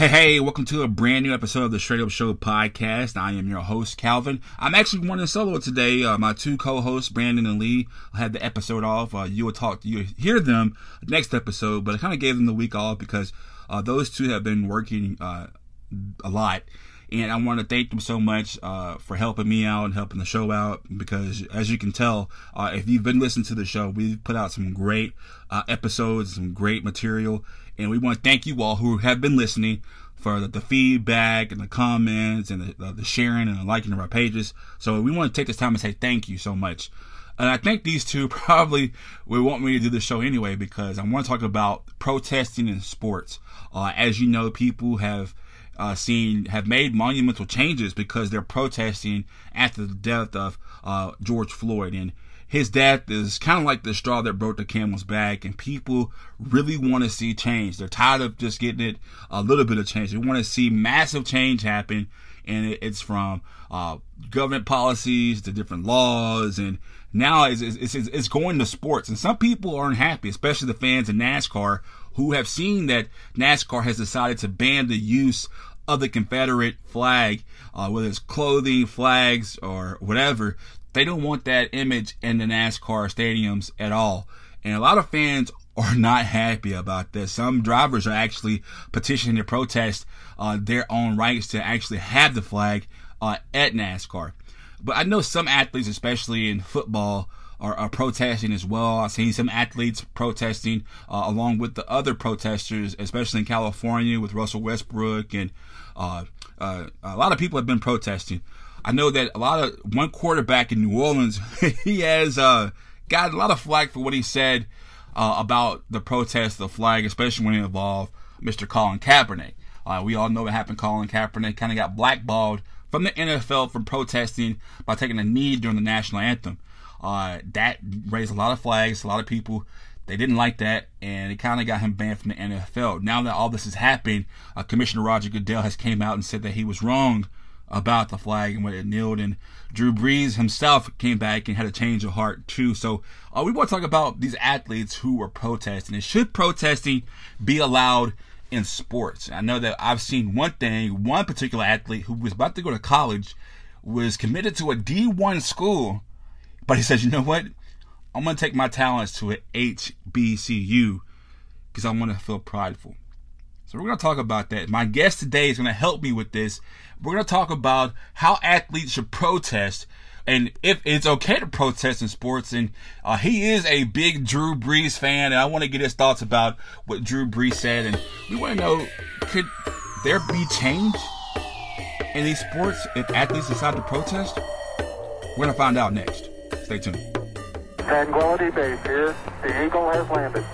Hey, hey, welcome to a brand new episode of the Straight Up Show podcast. I am your host, Calvin. I'm actually running solo today. Uh, my two co-hosts, Brandon and Lee, had the episode off. Uh, you will talk, you hear them next episode, but I kind of gave them the week off because uh, those two have been working uh, a lot. And I want to thank them so much uh, for helping me out and helping the show out because, as you can tell, uh, if you've been listening to the show, we've put out some great episodes, some great material, and we want to thank you all who have been listening for the, the feedback and the comments and the, the, sharing and the liking of our pages. So we want to take this time and say thank you so much. And I think these two probably will want me to do the show anyway because I want to talk about protesting in sports. Uh, as you know, people have uh, seen have made monumental changes because they're protesting after the death of uh, George Floyd and his death is kind of like the straw that broke the camel's back, and people really want to see change. They're tired of just getting it a little bit of change. They want to see massive change happen, and it's from uh, government policies to different laws, and now it's, it's, it's going to sports. And some people aren't happy, especially the fans of NASCAR who have seen that NASCAR has decided to ban the use of the Confederate flag, uh, whether it's clothing, flags, or whatever, they don't want that image in the NASCAR stadiums at all. And a lot of fans are not happy about this. Some drivers are actually petitioning to protest uh, their own rights to actually have the flag uh, at NASCAR. But I know some athletes, especially in football, are, are protesting as well. I've seen some athletes protesting uh, along with the other protesters, especially in California with Russell Westbrook, and uh, uh, a lot of people have been protesting. I know that a lot of one quarterback in New Orleans, he has uh, got a lot of flack for what he said uh, about the protest, the flag, especially when it involved Mr. Colin Kaepernick. Uh, we all know what happened. Colin Kaepernick kind of got blackballed from the NFL from protesting by taking a knee during the national anthem. Uh, that raised a lot of flags. A lot of people they didn't like that, and it kind of got him banned from the NFL. Now that all this has happened, uh, Commissioner Roger Goodell has came out and said that he was wrong about the flag and what it kneeled. And Drew Brees himself came back and had a change of heart too. So uh, we want to talk about these athletes who were protesting. And should protesting be allowed in sports? I know that I've seen one thing, one particular athlete who was about to go to college was committed to a D1 school, but he says, you know what? I'm going to take my talents to an HBCU because I want to feel prideful. So we're going to talk about that. My guest today is going to help me with this. We're going to talk about how athletes should protest and if it's okay to protest in sports. And uh, he is a big Drew Brees fan, and I want to get his thoughts about what Drew Brees said. And we want to know could there be change in these sports if athletes decide to protest? We're going to find out next. Stay tuned. Tranquility Base here. The Eagle has landed.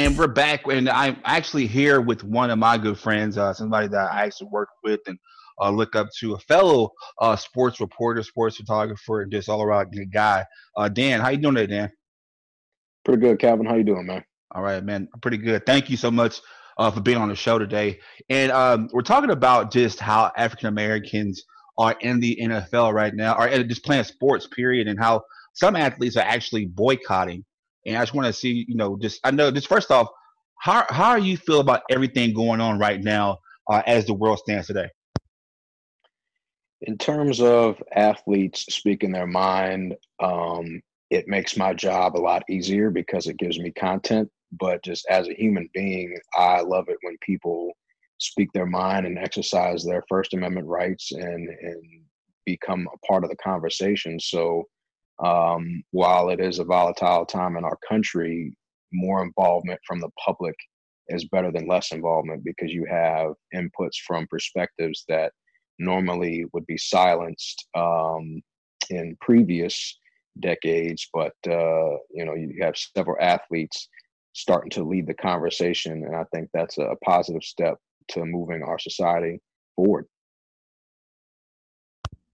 And we're back, and I'm actually here with one of my good friends, uh, somebody that I actually work with and uh, look up to, a fellow uh, sports reporter, sports photographer, and just all around good guy. Uh, Dan, how you doing today, Dan? Pretty good, Calvin. How you doing, man? All right, man. Pretty good. Thank you so much uh, for being on the show today. And um, we're talking about just how African Americans are in the NFL right now, or just playing sports, period, and how some athletes are actually boycotting and I just want to see, you know, just I know just first off, how how do you feel about everything going on right now uh, as the world stands today? In terms of athletes speaking their mind, um, it makes my job a lot easier because it gives me content. But just as a human being, I love it when people speak their mind and exercise their First Amendment rights and and become a part of the conversation. So um, while it is a volatile time in our country, more involvement from the public is better than less involvement because you have inputs from perspectives that normally would be silenced um, in previous decades. But uh, you know, you have several athletes starting to lead the conversation, and I think that's a positive step to moving our society forward.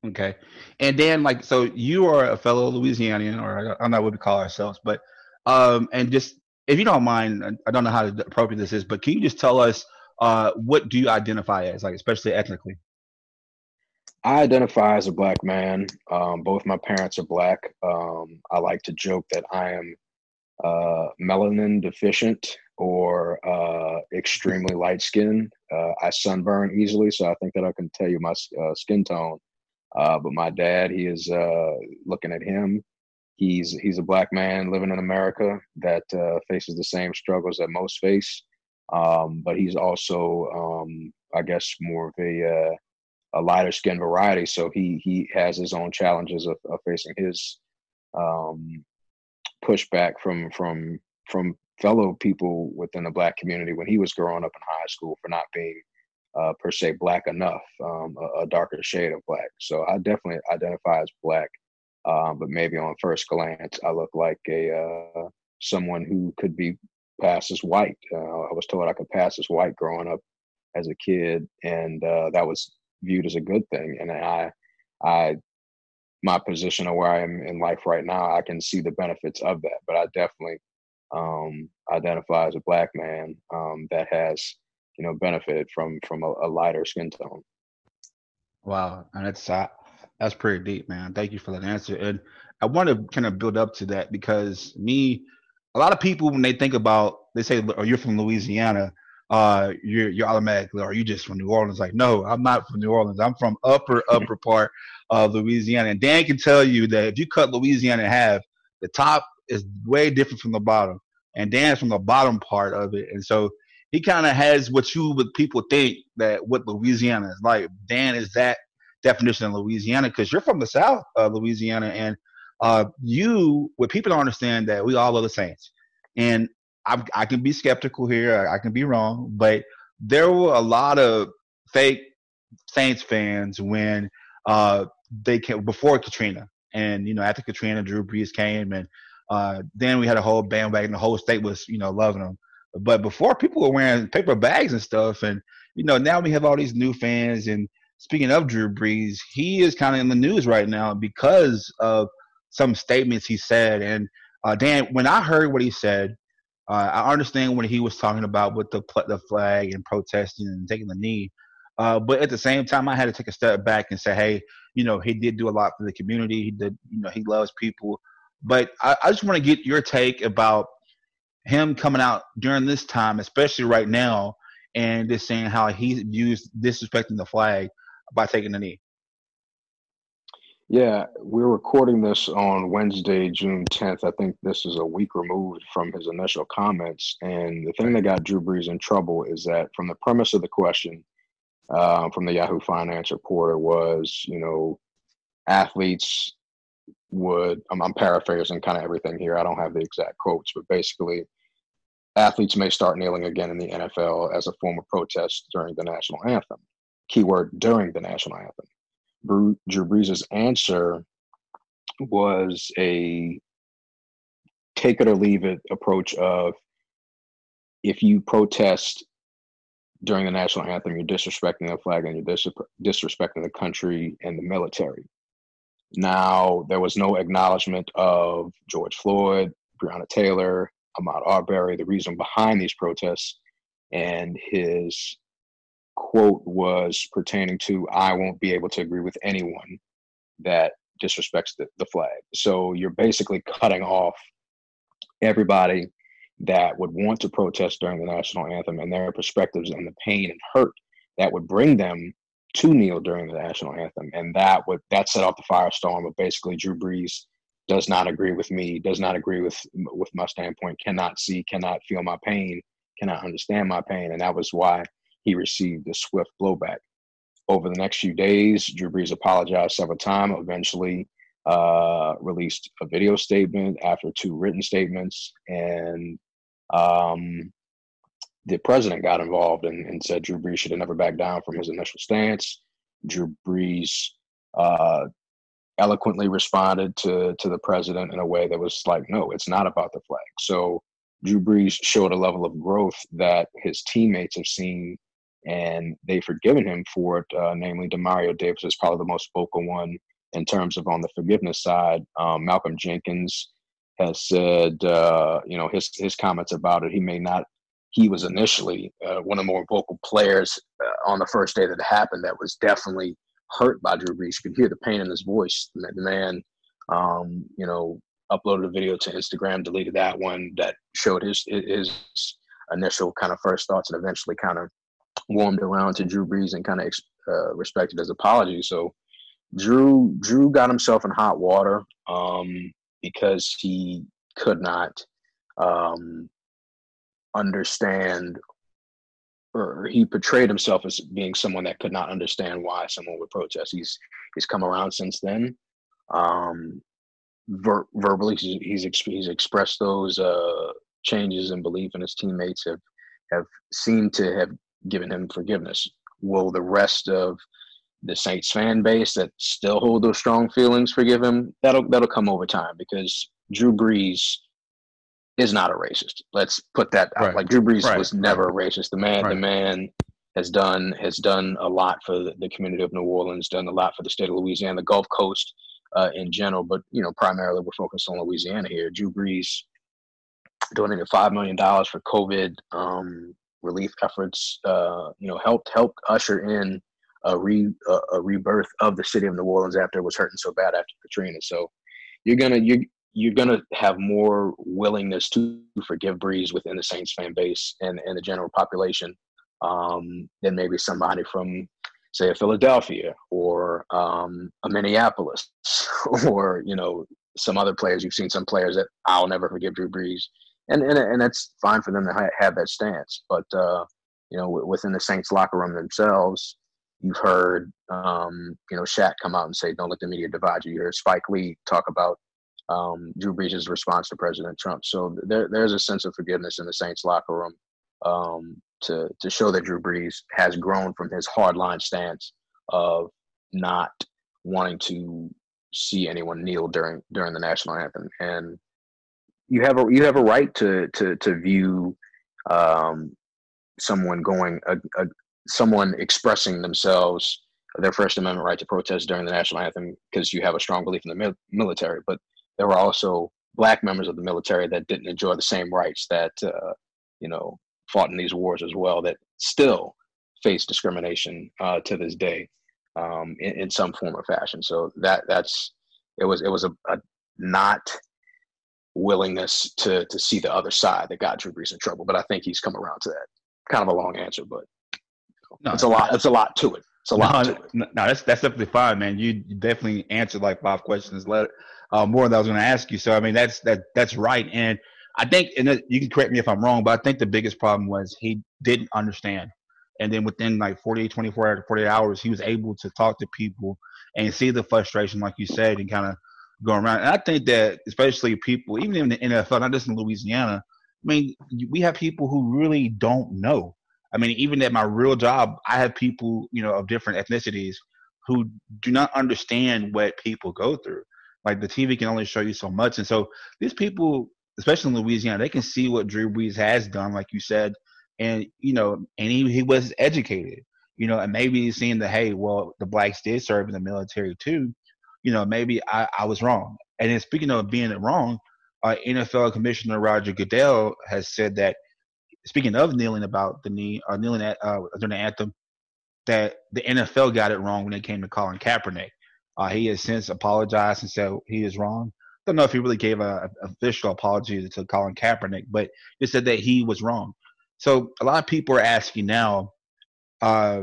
Okay. And then like so you are a fellow Louisianian or I don't know what we call ourselves, but um and just if you don't mind, I don't know how appropriate this is, but can you just tell us uh, what do you identify as, like especially ethnically? I identify as a black man. Um, both my parents are black. Um, I like to joke that I am uh, melanin deficient or uh, extremely light skinned. Uh, I sunburn easily, so I think that I can tell you my uh, skin tone. Uh, but my dad, he is uh, looking at him. He's he's a black man living in America that faces the same struggles that most face. Um, but he's also, um, I guess, more of a a lighter skin variety. So he he has his own challenges of, of facing his um, pushback from from from fellow people within the black community when he was growing up in high school for not being uh, per se black enough, um, a, a, darker shade of black. So I definitely identify as black, um, but maybe on first glance I look like a uh, someone who could be passed as white. Uh, I was told I could pass as white growing up as a kid, and uh, that was viewed as a good thing. And I, I, my position of where I am in life right now, I can see the benefits of that. But I definitely um, identify as a black man um, that has, you know, benefited from from a, a lighter skin tone. Wow, and that's uh, that's pretty deep, man. Thank you for that answer. And I want to kind of build up to that because me, a lot of people when they think about, they say, "Oh, you're from Louisiana." uh, you're you're automatically, are you just from New Orleans? Like, no, I'm not from New Orleans. I'm from upper upper part of Louisiana. And Dan can tell you that if you cut Louisiana in half, the top is way different from the bottom, and Dan's from the bottom part of it. And so he kind of has what you would people think that what Louisiana is like. Dan is that definition of Louisiana because you're from the South, uh, Louisiana, and uh, you, what people don't understand that we all are the Saints. And I, I can be skeptical here. I can be wrong, but there were a lot of fake Saints fans when uh, they came before Katrina, and you know after Katrina, Drew Brees came, and uh, then we had a whole bandwagon. The whole state was you know loving them. But before, people were wearing paper bags and stuff, and you know now we have all these new fans. And speaking of Drew Brees, he is kind of in the news right now because of some statements he said. And uh, Dan, when I heard what he said, uh, I understand what he was talking about with the the flag and protesting and taking the knee, uh, but at the same time, I had to take a step back and say, hey, you know, he did do a lot for the community. He did, you know, he loves people. But I, I just want to get your take about him coming out during this time, especially right now, and just saying how he views disrespecting the flag by taking the knee. Yeah, we're recording this on Wednesday, June 10th. I think this is a week removed from his initial comments. And the thing that got Drew Brees in trouble is that from the premise of the question uh, from the Yahoo Finance reporter was, you know, athletes would, I'm, I'm paraphrasing kind of everything here. I don't have the exact quotes, but basically, athletes may start kneeling again in the NFL as a form of protest during the national anthem. Keyword during the national anthem Drew, Brees' answer was a take it or leave it approach of if you protest during the national anthem, you're disrespecting the flag and you're dis- disrespecting the country and the military. Now, there was no acknowledgement of George Floyd, Breonna Taylor, Ahmaud Arbery, the reason behind these protests, and his quote was pertaining to I won't be able to agree with anyone that disrespects the, the flag. So you're basically cutting off everybody that would want to protest during the national anthem and their perspectives and the pain and hurt that would bring them to kneel during the national anthem. And that would that set off the firestorm of basically Drew Brees does not agree with me, does not agree with with my standpoint, cannot see, cannot feel my pain, cannot understand my pain. And that was why he received a swift blowback. Over the next few days, Drew Brees apologized several times, eventually uh, released a video statement after two written statements, and um, the president got involved and, and, said Drew Brees should have never backed down from his initial stance. Drew Brees uh, eloquently responded to to the president in a way that was like, no, it's not about the flag. So Drew Brees showed a level of growth that his teammates have seen and they've forgiven him for it. Uh, namely, Demario Davis is probably the most vocal one in terms of on the forgiveness side. Um, Malcolm Jenkins has said, uh, you know, his his comments about it. He may not. He was initially uh, one of the more vocal players uh, on the first day that it happened. That was definitely hurt by Drew Brees. You could hear the pain in his voice. The man, um, you know, uploaded a video to Instagram, deleted that one that showed his his initial kind of first thoughts, and eventually kind of warmed around to Drew Brees and kind of uh, respected his apology. So Drew Drew got himself in hot water um, because he could not um, understand or he portrayed himself as being someone that could not understand why someone would protest. He's he's come around since then. Um, ver- verbally, he's he's, he's expressed those uh, changes in belief, and his teammates have have seemed to have given him forgiveness. Will the rest of the Saints fan base that still hold those strong feelings forgive him? That'll that'll come over time because Drew Brees is not a racist. Let's put that out. Right. Like Drew Brees right. was never right. a racist. The man, the man has done has done a lot for the, the, community of New Orleans, done a lot for the state of Louisiana, the Gulf Coast uh, in general. But you know, primarily we're focused on Louisiana here. Drew Brees donated five million dollars for COVID um, relief efforts. Uh, you know, helped helped usher in a re a, a rebirth of the city of New Orleans after it was hurting so bad after Katrina. So you're gonna you you're going to have more willingness to forgive Brees within the Saints fan base and, and the general population um, than maybe somebody from, say, a Philadelphia or um, a Minneapolis or, you know, some other players. You've seen some players that I'll never forgive Drew Brees. And, and, and that's fine for them to ha- have that stance. But, uh, you know, w- within the Saints locker room themselves, you've heard, um, you know, Shaq come out and say, don't let the media divide you. You heard Spike Lee talk about um, Drew Brees' response to President Trump. So there, there's a sense of forgiveness in the Saints locker room um, to to show that Drew Brees has grown from his hardline stance of not wanting to see anyone kneel during during the national anthem. And you have a you have a right to to to view um, someone going a, a someone expressing themselves their First Amendment right to protest during the national anthem because you have a strong belief in the mil- military. But there were also black members of the military that didn't enjoy the same rights that uh, you know fought in these wars as well that still face discrimination uh, to this day um, in, in, some form or fashion. So that that's it was it was a, a, not willingness to to see the other side that got Drew Brees in trouble. But I think he's come around to that. Kind of a long answer, but no, it's a lot. It's a lot to it. It's a lot. No, no, that's that's definitely fine, man. You definitely answered like five questions. Let uh, more than I was going to ask you. So I mean, that's that that's right. And I think, and you can correct me if I'm wrong, but I think the biggest problem was he didn't understand. And then within like 48, 24 hours, 48 hours, he was able to talk to people and see the frustration, like you said, and kind of go around. And I think that especially people, even in the NFL, not just in Louisiana, I mean, we have people who really don't know. I mean, even at my real job, I have people, you know, of different ethnicities who do not understand what people go through. Like the TV can only show you so much, and so these people, especially in Louisiana, they can see what Drew Brees has done, like you said, and you know, and he he was educated, you know, and maybe he's seeing that hey, well, the blacks did serve in the military too, you know, maybe I, I was wrong. And then speaking of being wrong, uh, NFL Commissioner Roger Goodell has said that speaking of kneeling about the knee uh, kneeling at uh, during the anthem, that the NFL got it wrong when it came to Colin Kaepernick. Uh, he has since apologized and said he is wrong. Don't know if he really gave a, a official apology to Colin Kaepernick, but he said that he was wrong. So a lot of people are asking now, uh,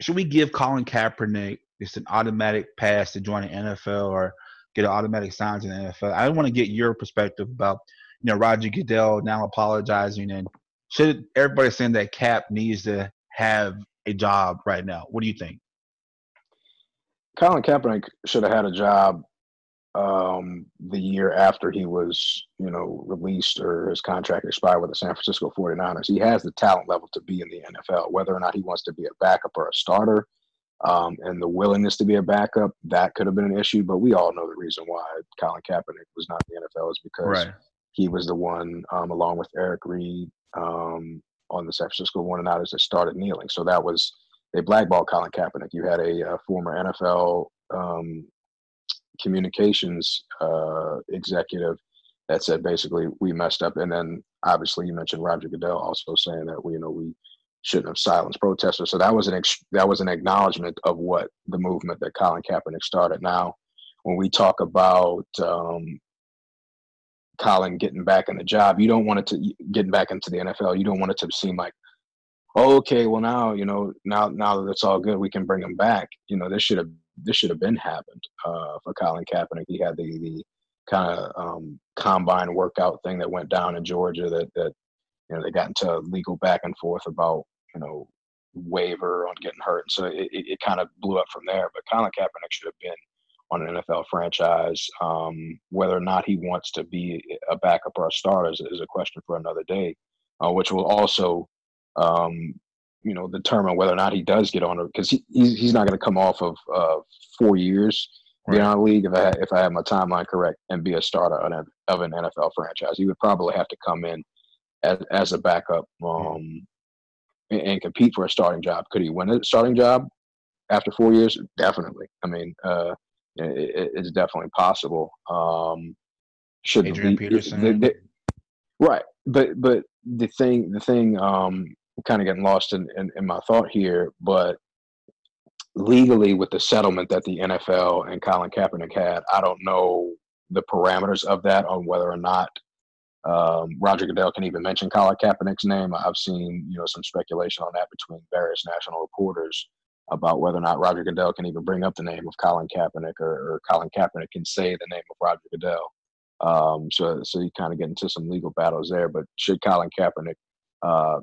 should we give Colin Kaepernick just an automatic pass to join the NFL or get an automatic sign to the NFL? I want to get your perspective about, you know, Roger Goodell now apologizing and should everybody saying that Cap needs to have a job right now? What do you think? Colin Kaepernick should have had a job um, the year after he was, you know, released or his contract expired with the San Francisco 49ers. He has the talent level to be in the NFL. Whether or not he wants to be a backup or a starter, um, and the willingness to be a backup, that could have been an issue. But we all know the reason why Colin Kaepernick was not in the NFL is because right. he was the one, um, along with Eric Reid, um, on the San Francisco 49ers that started kneeling. So that was they blackballed Colin Kaepernick. You had a, a uh, former NFL um, communications uh, executive that said basically we messed up. And then obviously you mentioned Roger Goodell also saying that we you know we shouldn't have silenced protesters. So that was an ex- that was an acknowledgement of what the movement that Colin Kaepernick started. Now, when we talk about um, Colin getting back in the job, you don't want it to getting back into the NFL. You don't want it to seem like, okay, well now you know now now that it's all good, we can bring him back. You know, this should have this should have been happened uh, for Colin Kaepernick. He had the the kind of um, combine workout thing that went down in Georgia that that you know they got into legal back and forth about you know waiver on getting hurt. And so it, it, it kind of blew up from there. But Colin Kaepernick should have been on an NFL franchise. Um, whether or not he wants to be a backup or a starter is, is a question for another day, uh, which will also, um, you know, determine whether or not he does get on because he, he's, he's not going to come off of uh, four years right. beyond league if I if I have my timeline correct and be a starter of an NFL franchise. He would probably have to come in as as a backup um, and, and compete for a starting job. Could he win a starting job after four years? Definitely. I mean, uh, it, it's definitely possible. Um, should Adrian be, Peterson, right? But but the thing the thing um, kind of getting lost in, in, in my thought here, but legally with the settlement that the NFL and Colin Kaepernick had, I don't know the parameters of that on whether or not um, Roger Goodell can even mention Colin Kaepernick's name. I've seen you know some speculation on that between various national reporters about whether or not Roger Goodell can even bring up the name of Colin Kaepernick or, or Colin Kaepernick can say the name of Roger Goodell. Um, so, so you kind of get into some legal battles there. But should Colin Kaepernick uh,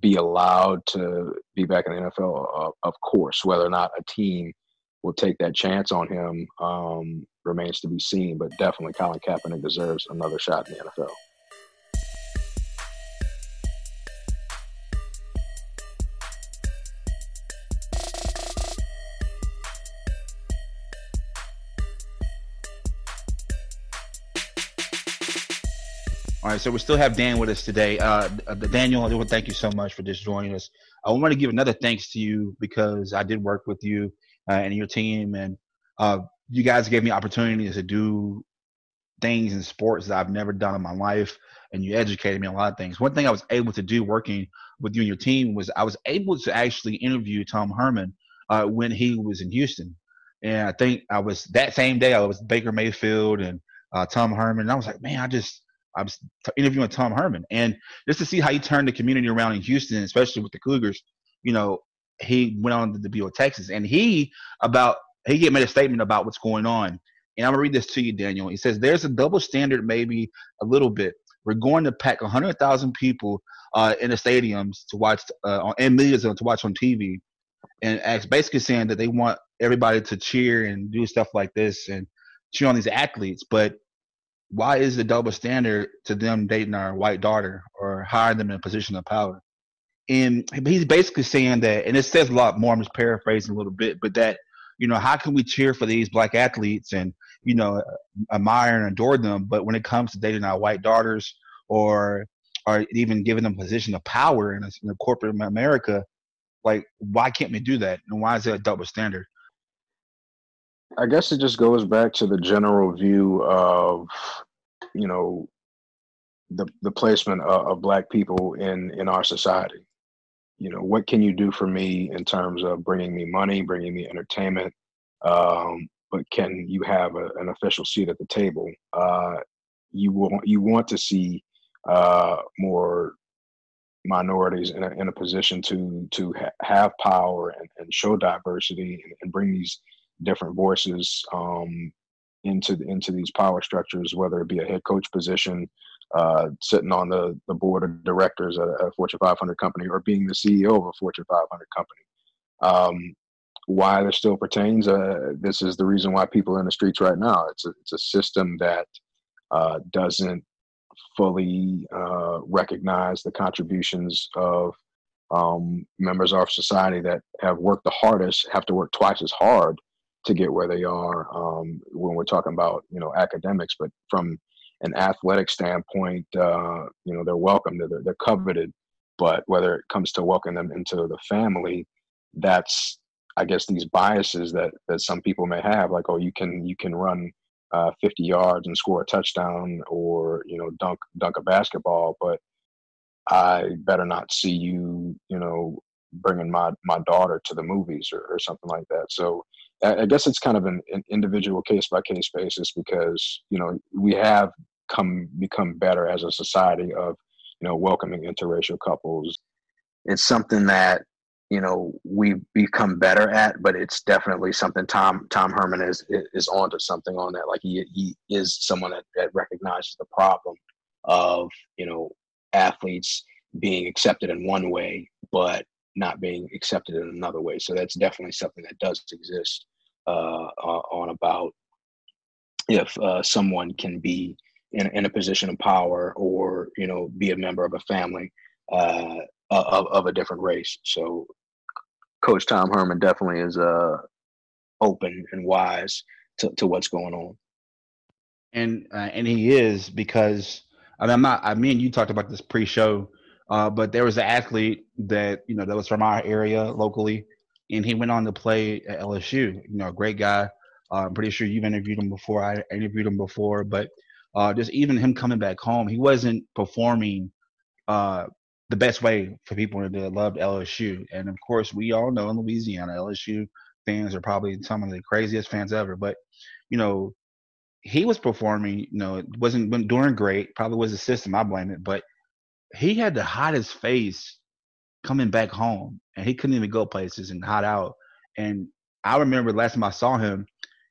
be allowed to be back in the NFL? Uh, of course, whether or not a team will take that chance on him um, remains to be seen. But definitely, Colin Kaepernick deserves another shot in the NFL. All right, so we still have Dan with us today. Uh, uh Daniel, I want to thank you so much for just joining us. I want to give another thanks to you because I did work with you uh, and your team, and uh, you guys gave me opportunities to do things in sports that I've never done in my life, and you educated me on a lot of things. One thing I was able to do working with you and your team was I was able to actually interview Tom Herman uh, when he was in Houston, and I think I was that same day I was Baker Mayfield and uh, Tom Herman, and I was like, man, I just I was interviewing Tom Herman, and just to see how he turned the community around in Houston, especially with the Cougars, you know, he went on to the BO Texas, and he about he made a statement about what's going on, and I'm gonna read this to you, Daniel. He says there's a double standard, maybe a little bit. We're going to pack 100,000 people uh, in the stadiums to watch uh, and millions to watch on TV, and basically saying that they want everybody to cheer and do stuff like this and cheer on these athletes, but why is the double standard to them dating our white daughter or hiring them in a position of power? And he's basically saying that, and it says a lot more. I'm just paraphrasing a little bit, but that you know, how can we cheer for these black athletes and you know admire and adore them, but when it comes to dating our white daughters or or even giving them a position of power in, a, in a corporate America, like why can't we do that? And why is that a double standard? I guess it just goes back to the general view of, you know, the the placement of, of, black people in in our society. You know, what can you do for me in terms of bringing me money, bringing me entertainment, um, but can you have a, an official seat at the table? Uh, you want you want to see uh, more minorities in a, in a position to to ha- have power and, and show diversity and, and bring these different voices um, into into these power structures, whether it be a head coach position, uh, sitting on the, the board of directors at a, Fortune 500 company, or being the CEO of a Fortune 500 company. Um, why this still pertains, uh, this is the reason why people are in the streets right now. It's a, it's a system that uh, doesn't fully uh, recognize the contributions of um, members of society that have worked the hardest, have to work twice as hard to get where they are um, when we're talking about you know academics but from an athletic standpoint uh, you know they're welcome they're, they're coveted but whether it comes to welcoming them into the family that's i guess these biases that that some people may have like oh you can you can run uh, 50 yards and score a touchdown or you know dunk dunk a basketball, but I better not see you you know bringing my my daughter to the movies or, or something like that. So I, guess it's kind of an, an individual case by case basis because you know we have come become better as a society of you know welcoming interracial couples. It's something that you know we've become better at but it's definitely something tom tom herman is is onto something on that. Like he he is someone that, that recognizes the problem of you know athletes being accepted in one way but not being accepted in another way. So that's definitely something that does exist on about if uh, someone can be in, in a position of power or you know be a member of a family uh, of, of a different race so Coach Tom Herman definitely is uh, open and wise to, to what's going on. And uh, and he is because I mean, I'm not. I mean, you talked about this pre-show, uh, but there was an athlete that you know that was from our area locally, and he went on to play at LSU. You know, a great guy. Uh, I'm pretty sure you've interviewed him before. I interviewed him before, but uh, just even him coming back home, he wasn't performing uh, the best way for people that loved LSU. And of course, we all know in Louisiana, LSU fans are probably some of the craziest fans ever. But you know, he was performing. You know, it wasn't doing great. Probably was the system. I blame it. But he had hide his face coming back home, and he couldn't even go places and hide out. And I remember last time I saw him,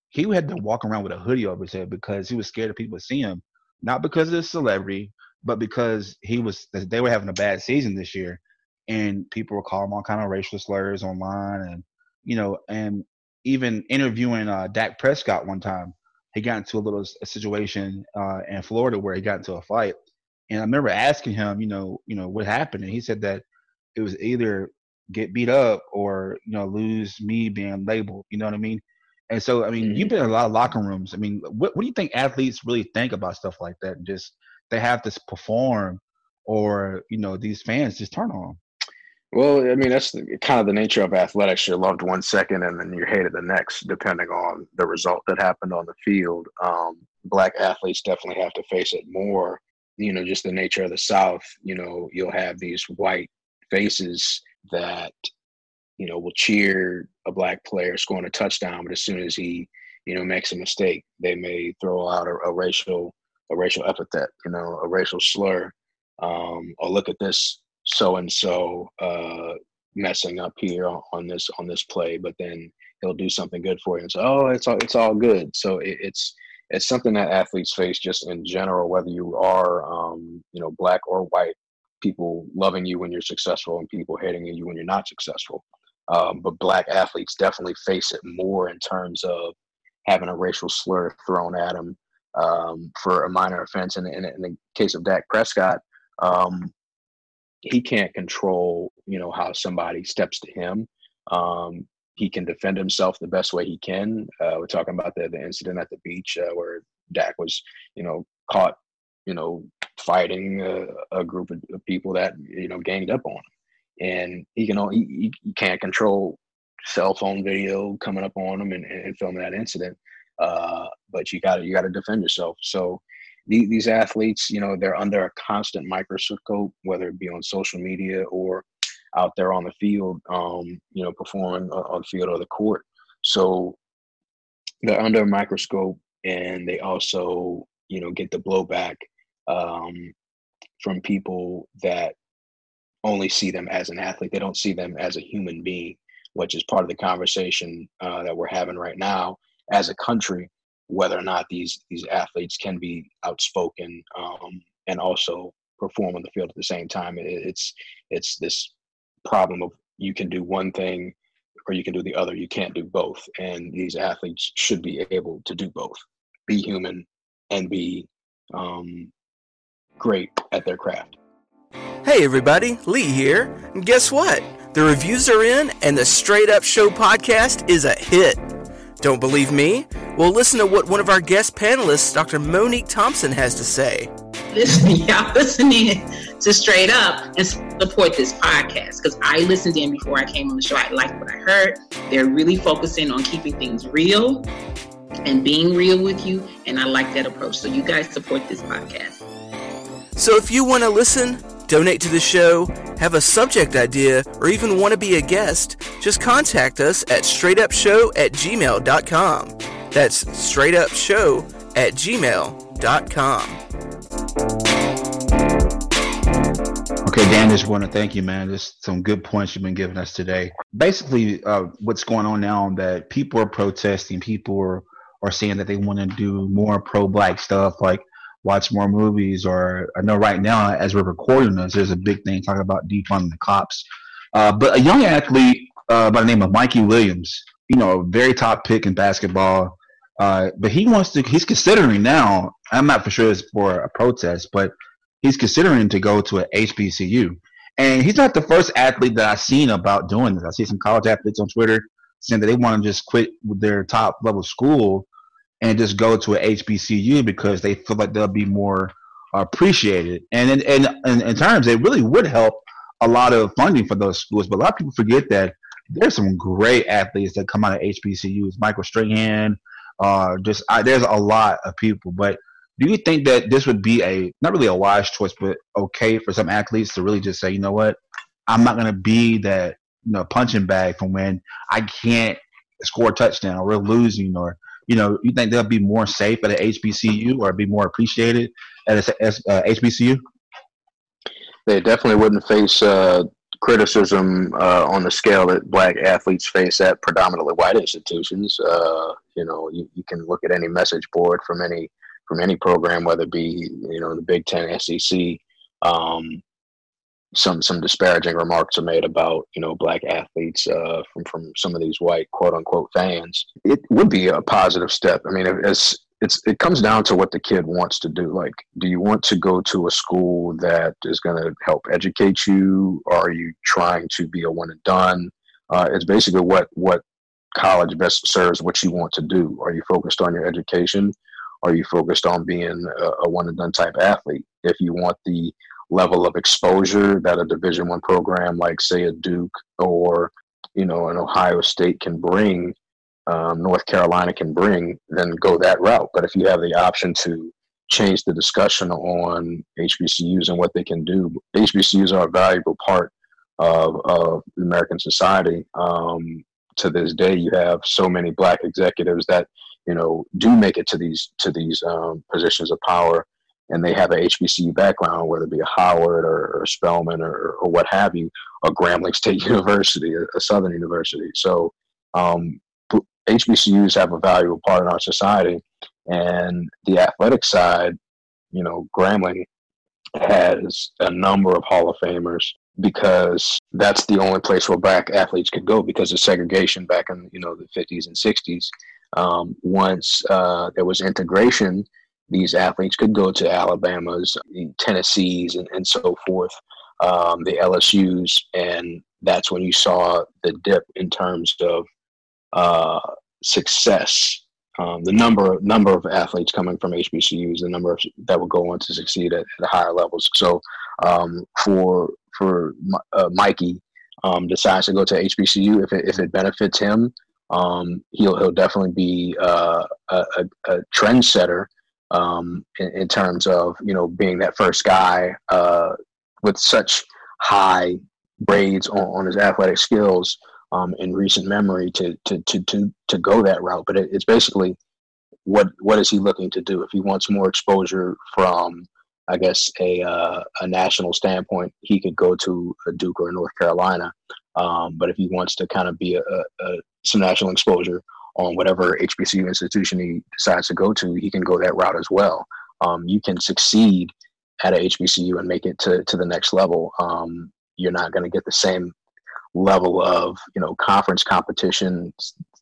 he had to walk around with a hoodie over his head because he was scared of people to see him. Not because of the celebrity, but because he was they were having a bad season this year, and people were calling him all kind of racial slurs online, and you know, and even interviewing uh, Dak Prescott one time, he got into a little a situation uh, in Florida where he got into a fight, and I remember asking him, you know, you know what happened, and he said that it was either get beat up or you know lose me being labeled. You know what I mean? And so, I mean, mm-hmm. you've been in a lot of locker rooms. I mean, what, what do you think athletes really think about stuff like that? Just they have to perform or you know these fans just turn on well i mean that's the, kind of the nature of athletics you're loved one second and then you're hated the next depending on the result that happened on the field um, black athletes definitely have to face it more you know just the nature of the south you know you'll have these white faces that you know will cheer a black player scoring a touchdown but as soon as he you know makes a mistake they may throw out a, a racial a racial epithet, you know, a racial slur, um, or look at this so and so messing up here on this on this play, but then he'll do something good for you and say, "Oh, it's all it's all good." So it, it's it's something that athletes face just in general, whether you are um, you know black or white. People loving you when you're successful and people hating you when you're not successful. Um, but black athletes definitely face it more in terms of having a racial slur thrown at them um, for a minor offense. And in, in, the case of Dak Prescott, um, he can't control, you know, how somebody steps to him. Um, he can defend himself the best way he can. Uh, we're talking about the, the incident at the beach uh, where Dak was, you know, caught, you know, fighting a, a group of, people that, you know, ganged up on him. And he can he, he can't control cell phone video coming up on him and, and filming that incident. Uh, but you got to you got to defend yourself. So the, these athletes, you know, they're under a constant microscope, whether it be on social media or out there on the field, um, you know, performing on the field or the court. So they're under a microscope, and they also, you know, get the blowback um, from people that only see them as an athlete. They don't see them as a human being, which is part of the conversation uh, that we're having right now as a country whether or not these these athletes can be outspoken um, and also perform on the field at the same time. It, it's it's this problem of you can do one thing or you can do the other. You can't do both, and these athletes should be able to do both: be human and be um, great at their craft. Hey everybody, Lee here. And guess what? The reviews are in, and the Straight Up Show podcast is a hit. Don't believe me? Well, listen to what one of our guest panelists, Dr. Monique Thompson, has to say. Listen, y'all listening to Straight Up and support this podcast because I listened in before I came on the show. I liked what I heard. They're really focusing on keeping things real and being real with you. And I like that approach. So you guys support this podcast. So if you want to listen, donate to the show, have a subject idea, or even want to be a guest, just contact us at straightupshow at gmail.com. That's straightupshow at gmail.com. Okay, Dan, just want to thank you, man. Just some good points you've been giving us today. Basically, uh, what's going on now that people are protesting, people are, are saying that they want to do more pro-black stuff, like watch more movies. Or I know right now, as we're recording this, there's a big thing talking about defunding the cops. Uh, but a young athlete uh, by the name of Mikey Williams, you know, a very top pick in basketball. Uh, but he wants to. He's considering now. I'm not for sure it's for a protest, but he's considering to go to an HBCU. And he's not the first athlete that I've seen about doing this. I see some college athletes on Twitter saying that they want to just quit their top level school and just go to an HBCU because they feel like they'll be more appreciated. And in, in, in, in terms, it really would help a lot of funding for those schools. But a lot of people forget that there's some great athletes that come out of HBCUs. Michael Strahan, uh, just I, there's a lot of people. But do you think that this would be a not really a wise choice, but okay for some athletes to really just say, you know what, I'm not going to be that you know punching bag from when I can't score a touchdown or we're losing or you know you think they'll be more safe at an HBCU or be more appreciated at a uh, HBCU? They definitely wouldn't face uh, criticism uh, on the scale that black athletes face at predominantly white institutions. Uh, you know, you, you, can look at any message board from any from any program, whether it be you know the Big Ten, SEC. Um, some some disparaging remarks are made about you know black athletes uh, from from some of these white quote unquote fans. It would be a positive step. I mean, it's it's it comes down to what the kid wants to do. Like, do you want to go to a school that is going to help educate you, or are you trying to be a one and done? Uh, it's basically what what college best serves what you want to do. Are you focused on your education? Are you focused on being a, a one and done type athlete? If you want the level of exposure that a Division One program like, say, a Duke or you know an Ohio State can bring, um, North Carolina can bring, then go that route. But if you have the option to change the discussion on HBCUs and what they can do, HBCUs are a valuable part of, of American society. Um, to this day, you have so many black executives that you know, do make it to these to these um, positions of power, and they have a HBCU background, whether it be a Howard or, or Spelman or, or what have you, or Grambling State University, a, a Southern University. So um, HBCUs have a valuable part in our society, and the athletic side, you know, Grambling has a number of Hall of Famers because that's the only place where black athletes could go because of segregation back in you know the 50s and 60s um, once uh, there was integration, these athletes could go to Alabama's, Tennessee's, and, and so forth, um, the LSU's, and that's when you saw the dip in terms of uh, success. Um, the number number of athletes coming from HBCUs, the number of, that would go on to succeed at, at higher levels. So um, for for uh, Mikey, um, decides to go to HBCU if it, if it benefits him um, he'll he'll definitely be uh, a, a, trendsetter um, in, in, terms of you know being that first guy uh, with such high grades on, on his athletic skills um, in recent memory to to to to to go that route. But it, it's basically what what is he looking to do if he wants more exposure from I guess a uh, a national standpoint, he could go to a Duke or North Carolina. Um, but if he wants to kind of be a, a, some national exposure on whatever HBCU institution he decides to go to, he can go that route as well. Um, you can succeed at a HBCU and make it to, to the next level. Um, you're not going to get the same level of you know conference competition,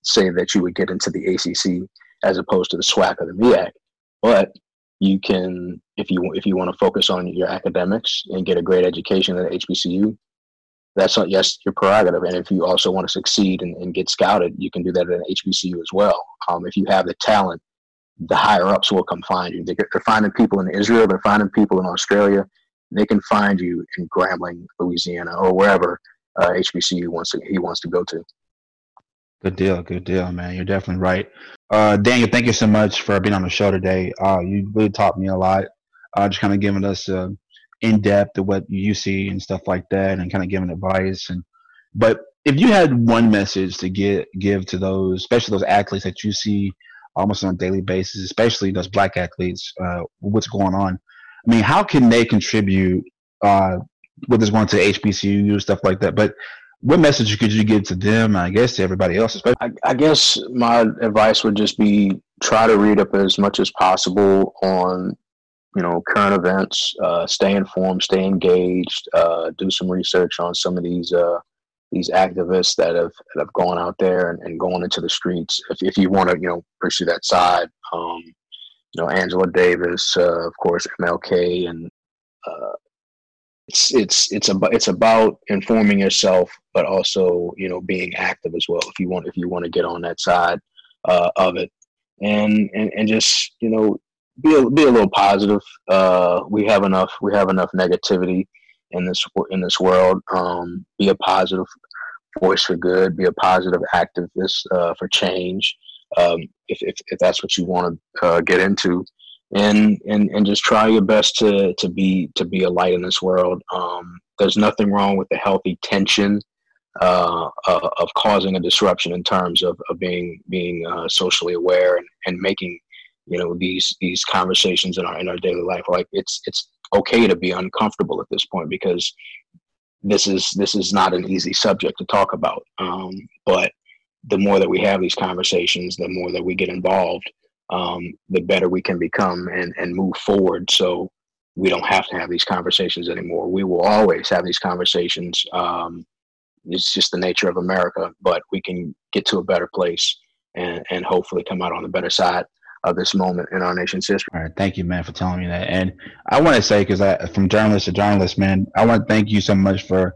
say that you would get into the ACC as opposed to the SWAC or the MEAC, but you can if you if you want to focus on your academics and get a great education at HBCU, that's not yes your prerogative. And if you also want to succeed and, and get scouted, you can do that at an HBCU as well. Um, if you have the talent, the higher ups will come find you. They're finding people in Israel. They're finding people in Australia. They can find you in Grambling, Louisiana, or wherever uh, HBCU wants to he wants to go to. Good deal, good deal, man. You're definitely right. Uh, Daniel, thank you so much for being on the show today. Uh, you really taught me a lot. Uh, just kind of giving us uh, in depth of what you see and stuff like that, and kind of giving advice. And but if you had one message to get give to those, especially those athletes that you see almost on a daily basis, especially those black athletes, uh, what's going on? I mean, how can they contribute? Uh, whether it's going to HBCU stuff like that, but what message could you give to them? I guess to everybody else. Especially? I, I guess my advice would just be try to read up as much as possible on you know current events uh, stay informed stay engaged uh, do some research on some of these uh, these activists that have that have gone out there and, and going into the streets. If, if you want to you know pursue that side um, you know angela davis uh, of course mlk and uh, it's it's it's about it's about informing yourself but also you know being active as well if you want if you want to get on that side uh, of it. And, and and just you know be a, be a little positive. Uh, we have enough we have enough negativity in this in this world. Um, be a positive voice for good. Be a positive activist uh, for change. Um, if, if, if that's what you want to uh, get into, and and and just try your best to to be to be a light in this world. Um, there's nothing wrong with the healthy tension uh, of causing a disruption in terms of, of being being uh, socially aware and, and making you know these these conversations in our in our daily life like it's it's okay to be uncomfortable at this point because this is this is not an easy subject to talk about. Um, but the more that we have these conversations the more that we get involved um, the better we can become and and move forward. So we don't have to have these conversations anymore. We will always have these conversations. Um, it's just the nature of america but we can get to a better place and and hopefully come out on the better side of this moment in our nation's history. All right, thank you, man, for telling me that. And I want to say, because I, from journalist to journalist, man, I want to thank you so much for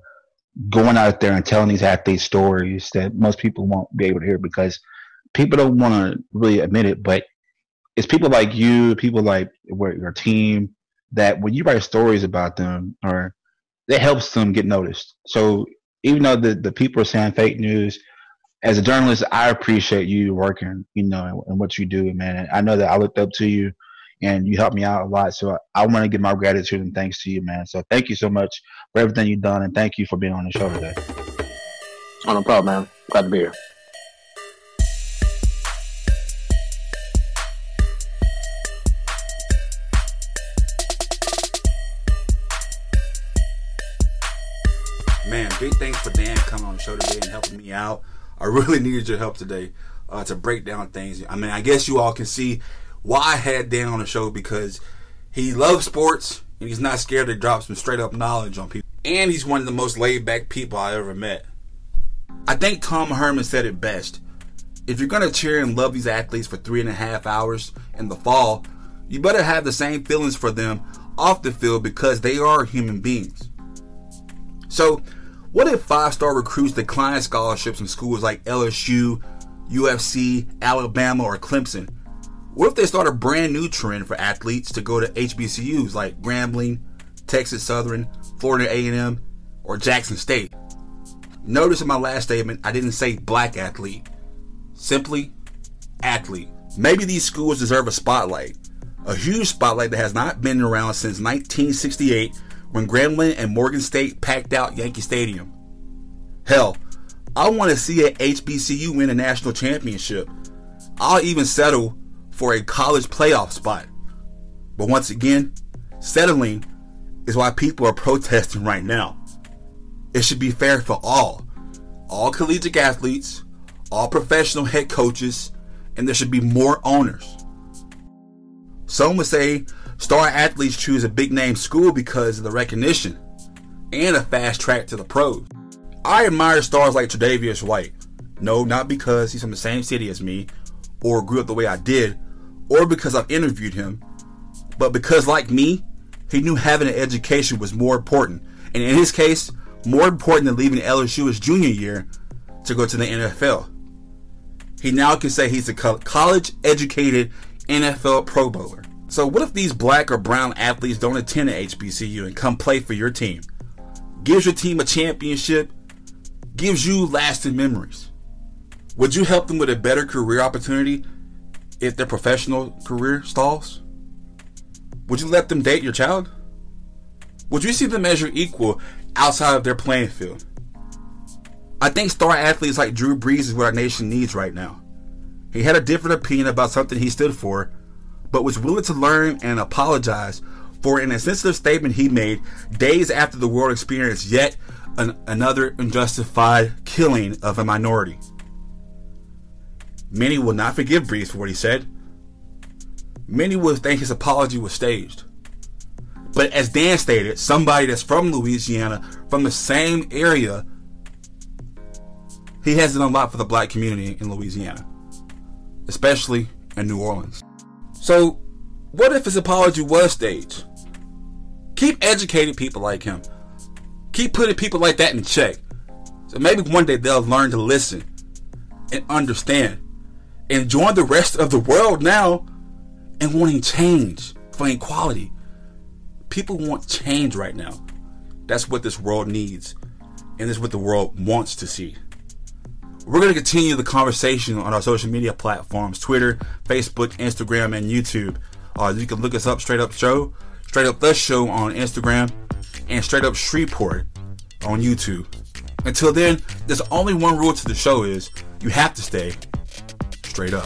going out there and telling these athletes stories that most people won't be able to hear because people don't want to really admit it, but it's people like you, people like your team, that when you write stories about them, or it helps them get noticed. So even though the, the people are saying fake news, as a journalist, I appreciate you working, you know, and what you do, man. And I know that I looked up to you and you helped me out a lot. So I, want to give my gratitude and thanks to you, man. So thank you so much for everything you've done and thank you for being on the show today. Oh, no problem, man. Glad to be here. Man, big thanks for Dan coming on the show today and helping me out. I really needed your help today uh, to break down things. I mean, I guess you all can see why I had Dan on the show because he loves sports and he's not scared to drop some straight up knowledge on people. And he's one of the most laid back people I ever met. I think Tom Herman said it best. If you're going to cheer and love these athletes for three and a half hours in the fall, you better have the same feelings for them off the field because they are human beings. So, what if five star recruits decline scholarships in schools like LSU, UFC, Alabama, or Clemson? What if they start a brand new trend for athletes to go to HBCUs like Grambling, Texas Southern, Florida A&M, or Jackson State? Notice in my last statement, I didn't say black athlete. Simply, athlete. Maybe these schools deserve a spotlight. A huge spotlight that has not been around since 1968 when Grambling and Morgan State packed out Yankee Stadium. Hell, I want to see a HBCU win a national championship. I'll even settle for a college playoff spot. But once again, settling is why people are protesting right now. It should be fair for all. All collegiate athletes, all professional head coaches, and there should be more owners. Some would say Star athletes choose a big name school because of the recognition and a fast track to the pros. I admire stars like Tre'Davious White. No, not because he's from the same city as me or grew up the way I did or because I've interviewed him, but because, like me, he knew having an education was more important. And in his case, more important than leaving LSU his junior year to go to the NFL. He now can say he's a college educated NFL Pro Bowler. So, what if these black or brown athletes don't attend an HBCU and come play for your team? Gives your team a championship, gives you lasting memories. Would you help them with a better career opportunity if their professional career stalls? Would you let them date your child? Would you see them as your equal outside of their playing field? I think star athletes like Drew Brees is what our nation needs right now. He had a different opinion about something he stood for, but was willing to learn and apologize for an insensitive statement he made days after the world experienced yet an, another unjustified killing of a minority. Many will not forgive Brees for what he said. Many will think his apology was staged. But as Dan stated, somebody that's from Louisiana, from the same area, he has done a lot for the black community in Louisiana, especially in New Orleans. So, what if his apology was staged? Keep educating people like him. Keep putting people like that in check. So maybe one day they'll learn to listen and understand and join the rest of the world now and wanting change for equality. People want change right now. That's what this world needs, and this is what the world wants to see. We're going to continue the conversation on our social media platforms Twitter, Facebook, Instagram, and YouTube. Uh, you can look us up, Straight Up Show, Straight Up The Show on Instagram, and Straight Up Shreveport on YouTube. Until then, there's only one rule to the show is you have to stay straight up.